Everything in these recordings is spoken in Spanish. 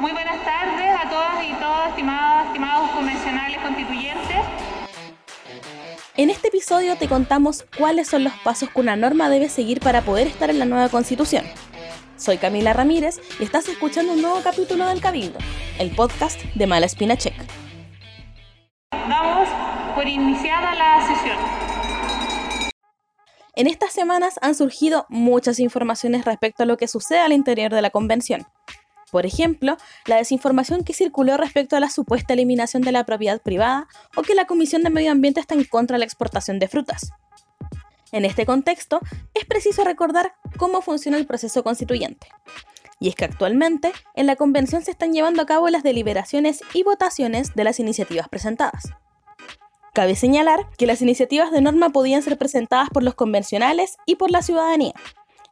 Muy buenas tardes a todas y todos, estimados, estimados convencionales constituyentes. En este episodio te contamos cuáles son los pasos que una norma debe seguir para poder estar en la nueva constitución. Soy Camila Ramírez y estás escuchando un nuevo capítulo del Cabildo, el podcast de Mala Espina Check. Damos por iniciada la sesión. En estas semanas han surgido muchas informaciones respecto a lo que sucede al interior de la convención. Por ejemplo, la desinformación que circuló respecto a la supuesta eliminación de la propiedad privada o que la Comisión de Medio Ambiente está en contra de la exportación de frutas. En este contexto, es preciso recordar cómo funciona el proceso constituyente. Y es que actualmente en la convención se están llevando a cabo las deliberaciones y votaciones de las iniciativas presentadas. Cabe señalar que las iniciativas de norma podían ser presentadas por los convencionales y por la ciudadanía,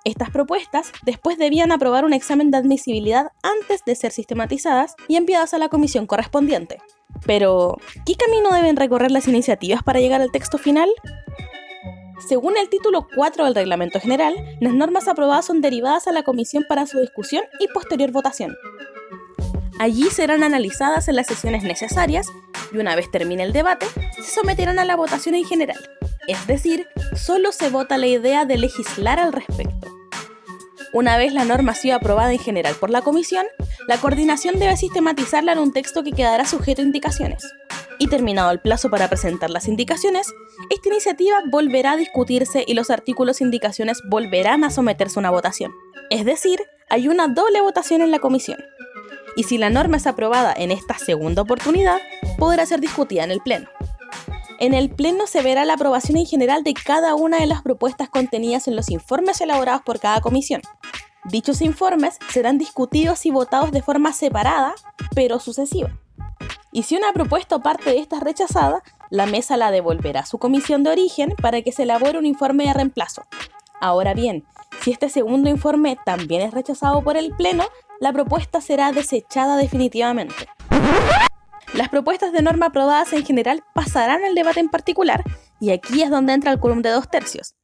estas propuestas después debían aprobar un examen de admisibilidad antes de ser sistematizadas y enviadas a la comisión correspondiente. Pero, ¿qué camino deben recorrer las iniciativas para llegar al texto final? Según el título 4 del Reglamento General, las normas aprobadas son derivadas a la comisión para su discusión y posterior votación. Allí serán analizadas en las sesiones necesarias y una vez termine el debate, se someterán a la votación en general. Es decir, solo se vota la idea de legislar al respecto. Una vez la norma ha sido aprobada en general por la comisión, la coordinación debe sistematizarla en un texto que quedará sujeto a indicaciones. Y terminado el plazo para presentar las indicaciones, esta iniciativa volverá a discutirse y los artículos e indicaciones volverán a someterse a una votación. Es decir, hay una doble votación en la comisión. Y si la norma es aprobada en esta segunda oportunidad, podrá ser discutida en el Pleno. En el Pleno se verá la aprobación en general de cada una de las propuestas contenidas en los informes elaborados por cada comisión. Dichos informes serán discutidos y votados de forma separada, pero sucesiva. Y si una propuesta o parte de esta es rechazada, la mesa la devolverá a su comisión de origen para que se elabore un informe de reemplazo. Ahora bien, si este segundo informe también es rechazado por el Pleno, la propuesta será desechada definitivamente. Las propuestas de norma aprobadas en general pasarán al debate en particular y aquí es donde entra el quórum de dos tercios.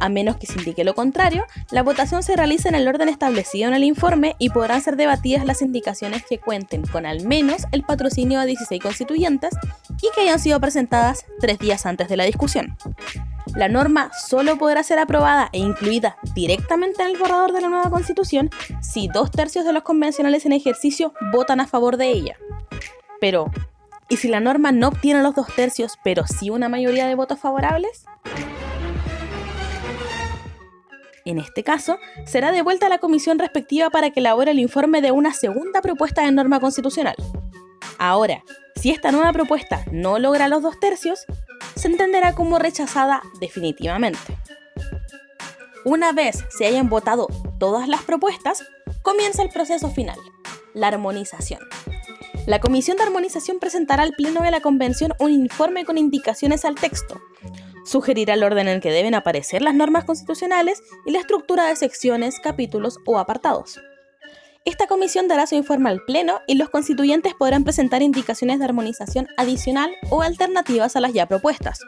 A menos que se indique lo contrario, la votación se realiza en el orden establecido en el informe y podrán ser debatidas las indicaciones que cuenten con al menos el patrocinio de 16 constituyentes y que hayan sido presentadas tres días antes de la discusión. La norma solo podrá ser aprobada e incluida directamente en el borrador de la nueva constitución si dos tercios de los convencionales en ejercicio votan a favor de ella. Pero, ¿y si la norma no obtiene los dos tercios, pero sí una mayoría de votos favorables? En este caso, será devuelta a la comisión respectiva para que elabore el informe de una segunda propuesta de norma constitucional. Ahora, si esta nueva propuesta no logra los dos tercios, se entenderá como rechazada definitivamente. Una vez se hayan votado todas las propuestas, comienza el proceso final, la armonización. La Comisión de Armonización presentará al Pleno de la Convención un informe con indicaciones al texto. Sugerirá el orden en que deben aparecer las normas constitucionales y la estructura de secciones, capítulos o apartados. Esta comisión dará su informe al Pleno y los constituyentes podrán presentar indicaciones de armonización adicional o alternativas a las ya propuestas.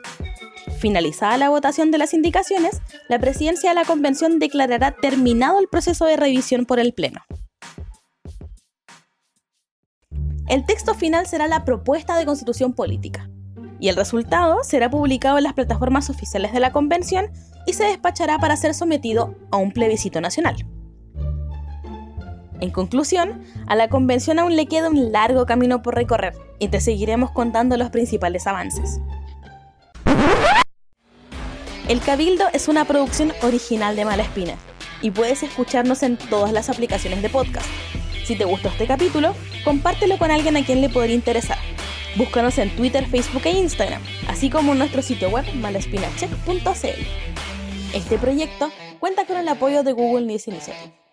Finalizada la votación de las indicaciones, la presidencia de la Convención declarará terminado el proceso de revisión por el Pleno. El texto final será la propuesta de constitución política, y el resultado será publicado en las plataformas oficiales de la Convención y se despachará para ser sometido a un plebiscito nacional. En conclusión, a la Convención aún le queda un largo camino por recorrer y te seguiremos contando los principales avances. El Cabildo es una producción original de Malaspina y puedes escucharnos en todas las aplicaciones de podcast. Si te gustó este capítulo, compártelo con alguien a quien le podría interesar. Búscanos en Twitter, Facebook e Instagram, así como en nuestro sitio web malaspinacheck.cl. Este proyecto cuenta con el apoyo de Google News Initiative.